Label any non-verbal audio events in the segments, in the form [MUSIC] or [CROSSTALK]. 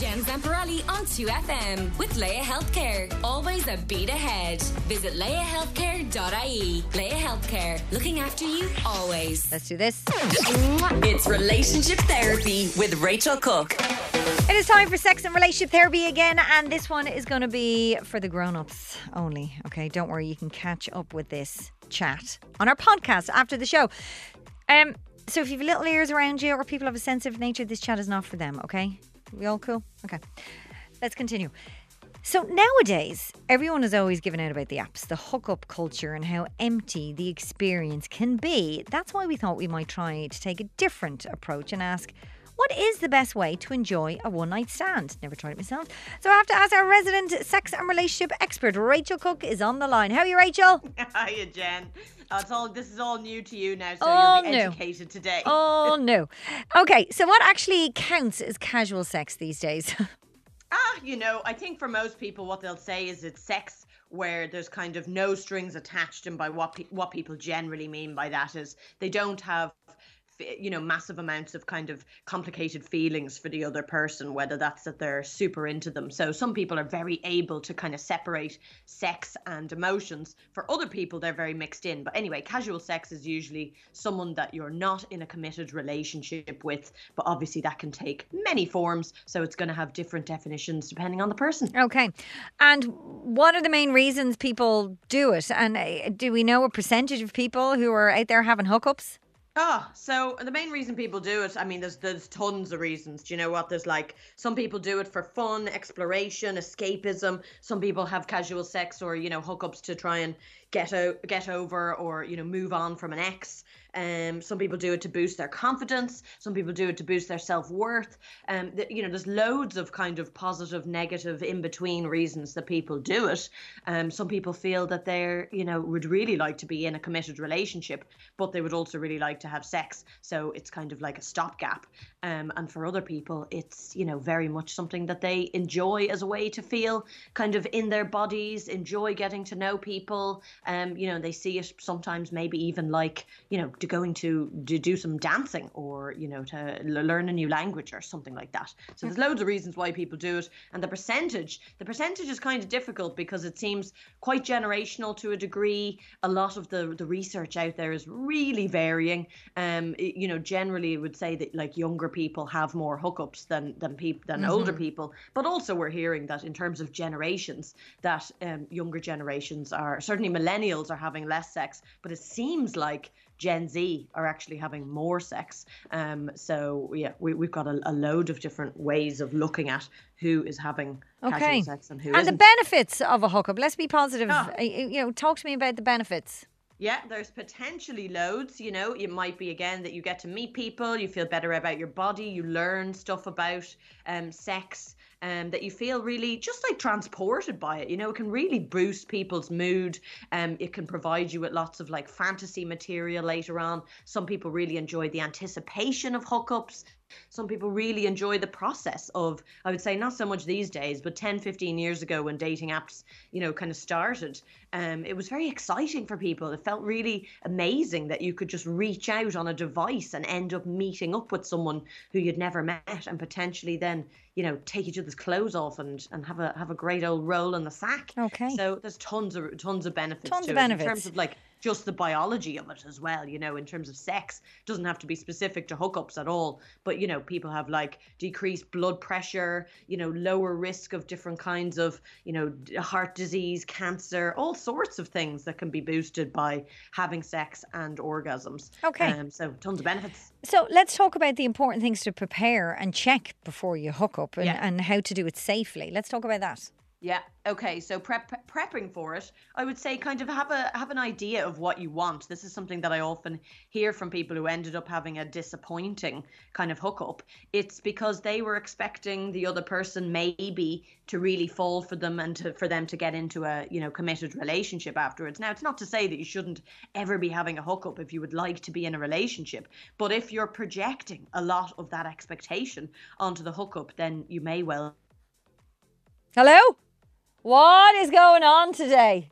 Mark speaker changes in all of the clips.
Speaker 1: Jen Zamparelli on 2FM with Laya Healthcare. Always a beat ahead. Visit layahealthcare.ie. Laya Healthcare, looking after you always.
Speaker 2: Let's do this.
Speaker 1: It's relationship therapy with Rachel Cooke.
Speaker 2: It is time for sex and relationship therapy again, and this one is going to be for the grown ups only. Okay, don't worry, you can catch up with this chat on our podcast after the show. Um, so if you've little ears around you or people have a sensitive nature, this chat is not for them. Okay, we all cool? Okay, let's continue. So nowadays, everyone is always giving out about the apps, the hookup culture, and how empty the experience can be. That's why we thought we might try to take a different approach and ask. What is the best way to enjoy a one night stand? Never tried it myself. So I have to ask our resident sex and relationship expert, Rachel Cooke, is on the line. How are you, Rachel? [LAUGHS]
Speaker 3: Hiya, Jen. Oh, it's all this is all new to you now, so
Speaker 2: All
Speaker 3: you'll be
Speaker 2: new.
Speaker 3: educated today. [LAUGHS]
Speaker 2: Oh, no. Okay, so what actually counts as casual sex these days? [LAUGHS]
Speaker 3: Ah, you know, I think for most people, what they'll say is it's sex where there's kind of no strings attached, and by what pe- what people generally mean by that is they don't have you know massive amounts of kind of complicated feelings for the other person whether that's that they're super into them so some people are very able to kind of separate sex and emotions for other people they're very mixed in but anyway casual sex is usually someone that you're not in a committed relationship with but obviously that can take many forms so it's going to have different definitions depending on the person
Speaker 2: okay. And what are the main reasons people do it? And uh, do we know a percentage of people who are out there having hookups?
Speaker 3: Oh, so the main reason people do it, I mean, there's there's tons of reasons. Do you know what? There's like some people do it for fun, exploration, escapism. Some people have casual sex or you know hookups to try and get out, get over, or you know move on from an ex. Um, some people do it to boost their confidence. Some people do it to boost their self worth. Um, th- you know, there's loads of kind of positive, negative, in between reasons that people do it. Um, some people feel that they're, you know, would really like to be in a committed relationship, but they would also really like to have sex. So it's kind of like a stopgap. Um, and for other people, it's, you know, very much something that they enjoy as a way to feel kind of in their bodies, enjoy getting to know people. Um, you know, they see it sometimes maybe even like, you know, to going to, to do some dancing or, you know, to learn a new language or something like that. So there's loads of reasons why people do it. And the percentage, the percentage is kind of difficult because it seems quite generational to a degree. A lot of the, the research out there is really varying. Um, you know, generally it would say that like younger people have more hookups than than people than older people. But also we're hearing that in terms of generations, that um, younger generations are certainly millennials are having less sex, but it seems like Gen Z are actually having more sex. Um, so yeah, we, we've got a, a load of different ways of looking at who is having
Speaker 2: Okay.
Speaker 3: casual sex and who
Speaker 2: and the
Speaker 3: isn't.
Speaker 2: benefits of a hookup. Let's be positive. Uh, You know, talk to me about the benefits.
Speaker 3: Yeah, there's potentially loads. You know, it might be again that you get to meet people, you feel better about your body, you learn stuff about um, sex, um, that you feel really just like transported by it. You know, it can really boost people's mood. Um, it can provide you with lots of like fantasy material later on. Some people really enjoy the anticipation of hookups. Some people really enjoy the process of, I would say, not so much these days, but 10, 15 years ago when dating apps, you know, kind of started, um, it was very exciting for people. It felt really amazing that you could just reach out on a device and end up meeting up with someone who you'd never met and potentially then, you know, take each other's clothes off and, and have a have a great old roll in the sack.
Speaker 2: Okay.
Speaker 3: So there's tons of tons of benefits
Speaker 2: Tons
Speaker 3: to
Speaker 2: of
Speaker 3: it in terms of like just the biology of it as well, you know, in terms of sex. doesn't have to be specific to hookups at all. But, you know, people have like decreased blood pressure, you know, lower risk of different kinds of, you know, heart disease, cancer, all sorts of things that can be boosted by having sex and orgasms.
Speaker 2: Okay.
Speaker 3: Um, so tons of benefits.
Speaker 2: So let's talk about the important things to prepare and check before you hook up and,
Speaker 3: Yeah.
Speaker 2: and how to do it safely. Let's talk about that.
Speaker 3: Yeah. Okay. So prep prepping for it, I would say kind of have a have an idea of what you want. This is something that I often hear from people who ended up having a disappointing kind of hookup. It's because they were expecting the other person maybe to really fall for them and to, for them to get into a you know committed relationship afterwards. Now it's not to say that you shouldn't ever be having a hookup if you would like to be in a relationship, but if you're projecting a lot of that expectation onto the hookup, then you may well
Speaker 2: Hello? What is going on today?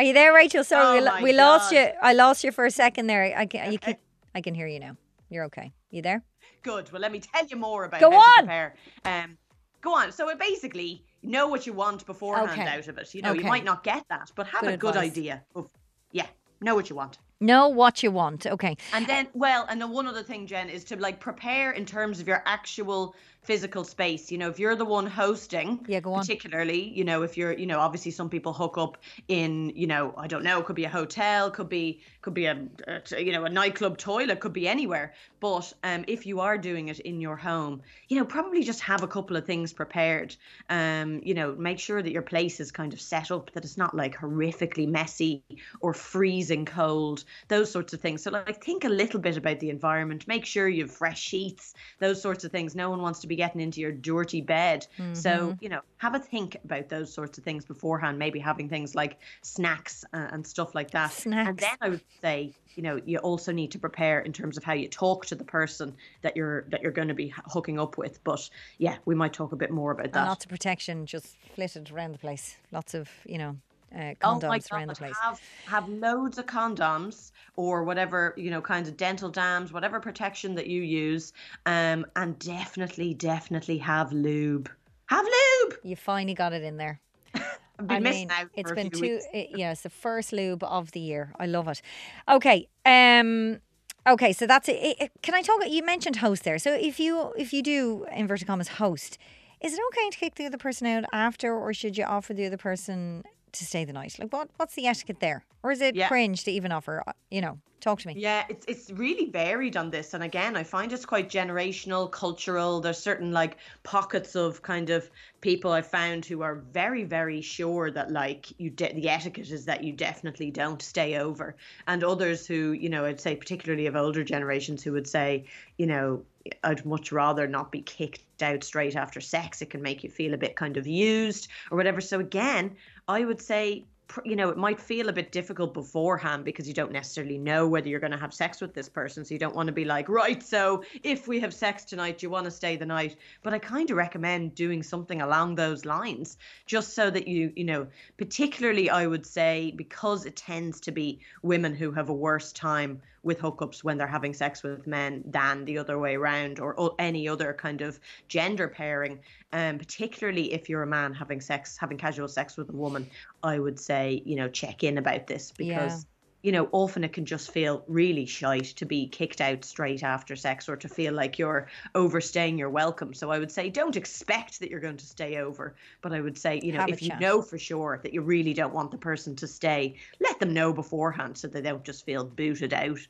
Speaker 2: Are you there, Rachel? Sorry,
Speaker 3: Oh
Speaker 2: we, we lost you. I lost you for a second there. I can, you can, I can hear you now. You're okay. You there?
Speaker 3: Good. Well, let me tell you more about
Speaker 2: Go
Speaker 3: how
Speaker 2: on.
Speaker 3: to prepare. Um, go on. So it basically know what you want beforehand
Speaker 2: Okay.
Speaker 3: out of it. You know,
Speaker 2: Okay.
Speaker 3: you might not get that, but have
Speaker 2: Good
Speaker 3: a good
Speaker 2: advice.
Speaker 3: idea of yeah, know what you want.
Speaker 2: Know what you want. Okay.
Speaker 3: And then, well, and then one other thing, Jen, is to like prepare in terms of your actual physical space. You know, if you're the one hosting,
Speaker 2: Yeah, go on.
Speaker 3: particularly, you know, if you're, you know, obviously some people hook up in, you know, I don't know, could be a hotel, could be, could be a, a you know, a nightclub toilet, could be anywhere. But um, if you are doing it in your home, you know, probably just have a couple of things prepared. Um, you know, make sure that your place is kind of set up that it's not like horrifically messy or freezing cold, those sorts of things. So like think a little bit about the environment. Make sure you have fresh sheets, those sorts of things. No one wants to be getting into your dirty bed. So,
Speaker 2: Mm-hmm.
Speaker 3: you know, have a think about those sorts of things beforehand, maybe having things like snacks uh, and stuff like that. And
Speaker 2: Snacks.
Speaker 3: then I would say, you know, you also need to prepare in terms of how you talk to the person that you're that you're going to be hooking up with. But yeah, we might talk a bit more about
Speaker 2: And
Speaker 3: that.
Speaker 2: lots of protection just flitted around the place. Lots of, you know, uh,
Speaker 3: Oh
Speaker 2: condoms around the place.
Speaker 3: Have have loads of condoms or whatever you know, kinds of dental dams, whatever protection that you use, um, and definitely, definitely have lube. Have lube.
Speaker 2: You finally got it in there.
Speaker 3: I've been
Speaker 2: I
Speaker 3: missing
Speaker 2: mean,
Speaker 3: out
Speaker 2: it's
Speaker 3: for a
Speaker 2: been
Speaker 3: few
Speaker 2: two.
Speaker 3: weeks.
Speaker 2: It, yeah, it's the first lube of the year. I love it. Okay. Um. Okay, so that's it. it- it- Can I talk? You mentioned host there. So if you if you do inverted commas host, is it okay to kick the other person out after, or should you offer the other person to stay the night? Like, what what's the etiquette there, or is it
Speaker 3: Yeah.
Speaker 2: cringe to even offer? uh, You know, talk to me.
Speaker 3: Yeah, it's it's really varied on this, and again, I find it's quite generational, cultural. There's certain like pockets of kind of people I've found who are very, very sure that like you de- the etiquette is that you definitely don't stay over, and others who you know I'd say particularly of older generations who would say you know I'd much rather not be kicked out straight after sex. It can make you feel a bit kind of used or whatever. So again, I would say you know, it might feel a bit difficult beforehand because you don't necessarily know whether you're going to have sex with this person. So you don't want to be like, right, so if we have sex tonight, you want to stay the night? But I kind of recommend doing something along those lines, just so that you, you know, particularly I would say because it tends to be women who have a worse time with hookups when they're having sex with men than the other way around or o- any other kind of gender pairing um particularly if you're a man having sex having casual sex with a woman i would say you know check in about this because you know, often it can just feel really shite to be kicked out straight after sex or to feel like you're overstaying your welcome. So I would say don't expect that you're going to stay over. But I would say, you know,
Speaker 2: Have
Speaker 3: if you know for sure that you really don't want the person to stay, let them know beforehand so they don't just feel booted out.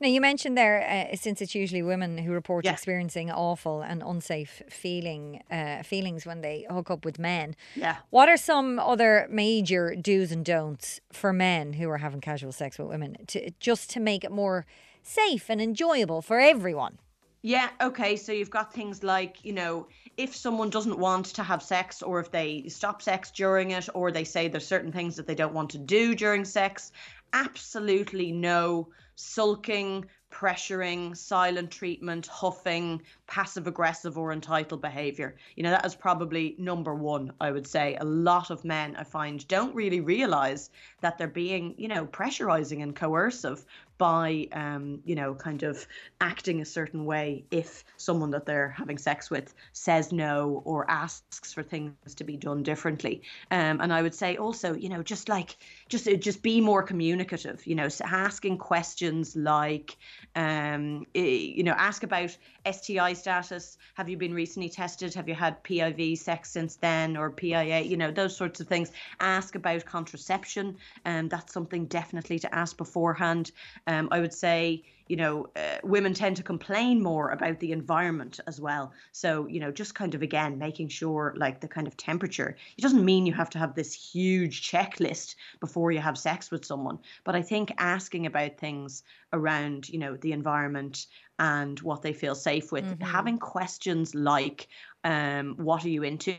Speaker 2: Now you mentioned there, uh, since it's usually women who report
Speaker 3: Yeah.
Speaker 2: experiencing awful and unsafe feeling uh, feelings when they hook up with men.
Speaker 3: Yeah.
Speaker 2: What are some other major do's and don'ts for men who are having casual sex with women to just to make it more safe and enjoyable for everyone?
Speaker 3: Yeah, okay. So you've got things like, you know, if someone doesn't want to have sex or if they stop sex during it or they say there's certain things that they don't want to do during sex, absolutely no sulking, pressuring, silent treatment, huffing, passive aggressive or entitled behavior. You know, that is probably number 1, I would say. A lot of men I find don't really realize that they're being, you know, pressurizing and coercive by um, you know, kind of acting a certain way if someone that they're having sex with says no or asks for things to be done differently. Um, and I would say also, you know, just like just just be more communicative. You know, asking questions like, um, you know, ask about STI status. Have you been recently tested? Have you had PIV sex since then or PIA? You know, those sorts of things. Ask about contraception. Um, that's something definitely to ask beforehand. Um, I would say, you know, uh, women tend to complain more about the environment as well. So, you know, just kind of again making sure like the kind of temperature. It doesn't mean you have to have this huge checklist before you have sex with someone, but I think asking about things around, you know, the environment and what they feel safe with, having questions like, um, what are you into?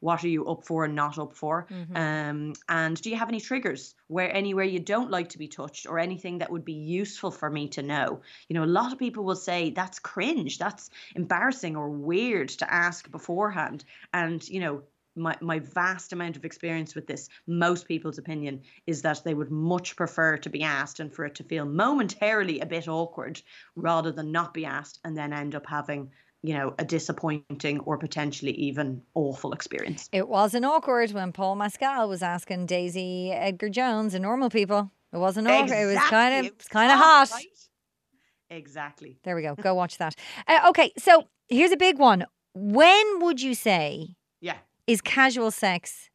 Speaker 3: What are you up for and not up for? Um, and do you have any triggers where anywhere you don't like to be touched or anything that would be useful for me to know? You know, a lot of people will say that's cringe, that's embarrassing or weird to ask beforehand. And, you know, my, my vast amount of experience with this, most people's opinion is that they would much prefer to be asked and for it to feel momentarily a bit awkward rather than not be asked and then end up having you know, a disappointing or potentially even awful experience.
Speaker 2: It wasn't awkward when Paul Mescal was asking Daisy Edgar Jones and normal people. It wasn't awkward. Exactly. It was kind of, kind of hot. Right?
Speaker 3: Exactly.
Speaker 2: There we go. Go watch that. Uh, okay, so here's a big one. When would you say?
Speaker 3: Yeah.
Speaker 2: Is casual sex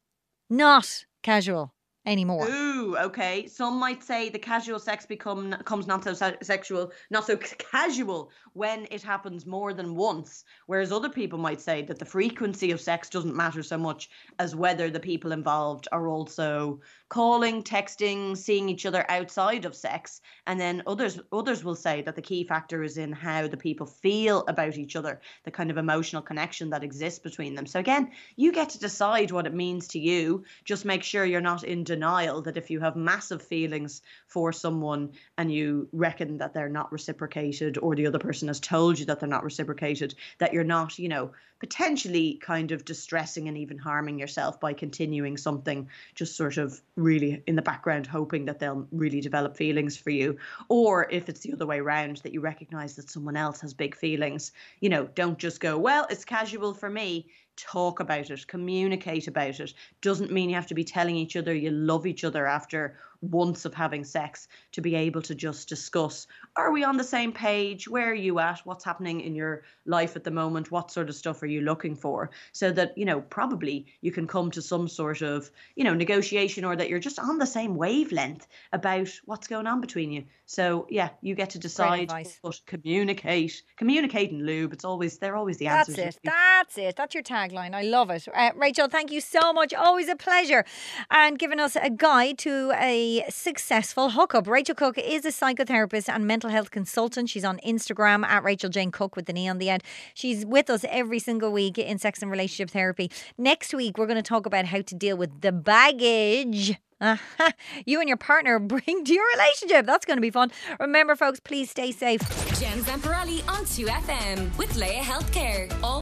Speaker 2: not casual? Anymore.
Speaker 3: Ooh, okay. Some might say the casual sex become comes not so sexual, not so casual when it happens more than once. Whereas other people might say that the frequency of sex doesn't matter so much as whether the people involved are also calling, texting, seeing each other outside of sex. And then others others will say that the key factor is in how the people feel about each other, the kind of emotional connection that exists between them. So again, you get to decide what it means to you. Just make sure you're not in denial that if you have massive feelings for someone and you reckon that they're not reciprocated or the other person has told you that they're not reciprocated, that you're not, you know, potentially kind of distressing and even harming yourself by continuing something just sort of really in the background hoping that they'll really develop feelings for you. Or if it's the other way around that you recognize that someone else has big feelings you know don't just go well it's casual for me talk about it, communicate about it. Doesn't mean you have to be telling each other you love each other after once of having sex to be able to just discuss are we on the same page? Where are you at? What's happening in your life at the moment? What sort of stuff are you looking for? So that, you know, probably you can come to some sort of, you know, negotiation or that you're just on the same wavelength about what's going on between you. So yeah, you get to decide but communicate. Communicate and lube. It's always they're always the answers.
Speaker 2: That's it. That's it. That's your tagline. I love it. Uh, Rachel, thank you so much. Always a pleasure. And giving us a guide to a successful hookup. Rachel Cooke is a psychotherapist and mental health consultant. She's on Instagram at Rachel Jane Cook with the knee on the end. She's with us every single week in sex and relationship therapy. Next week, we're going to talk about how to deal with the baggage uh-huh. You and your partner [LAUGHS] bring to your relationship. That's going to be fun. Remember, folks, please stay safe.
Speaker 1: Jen Zamparelli on 2FM with Laya Healthcare. All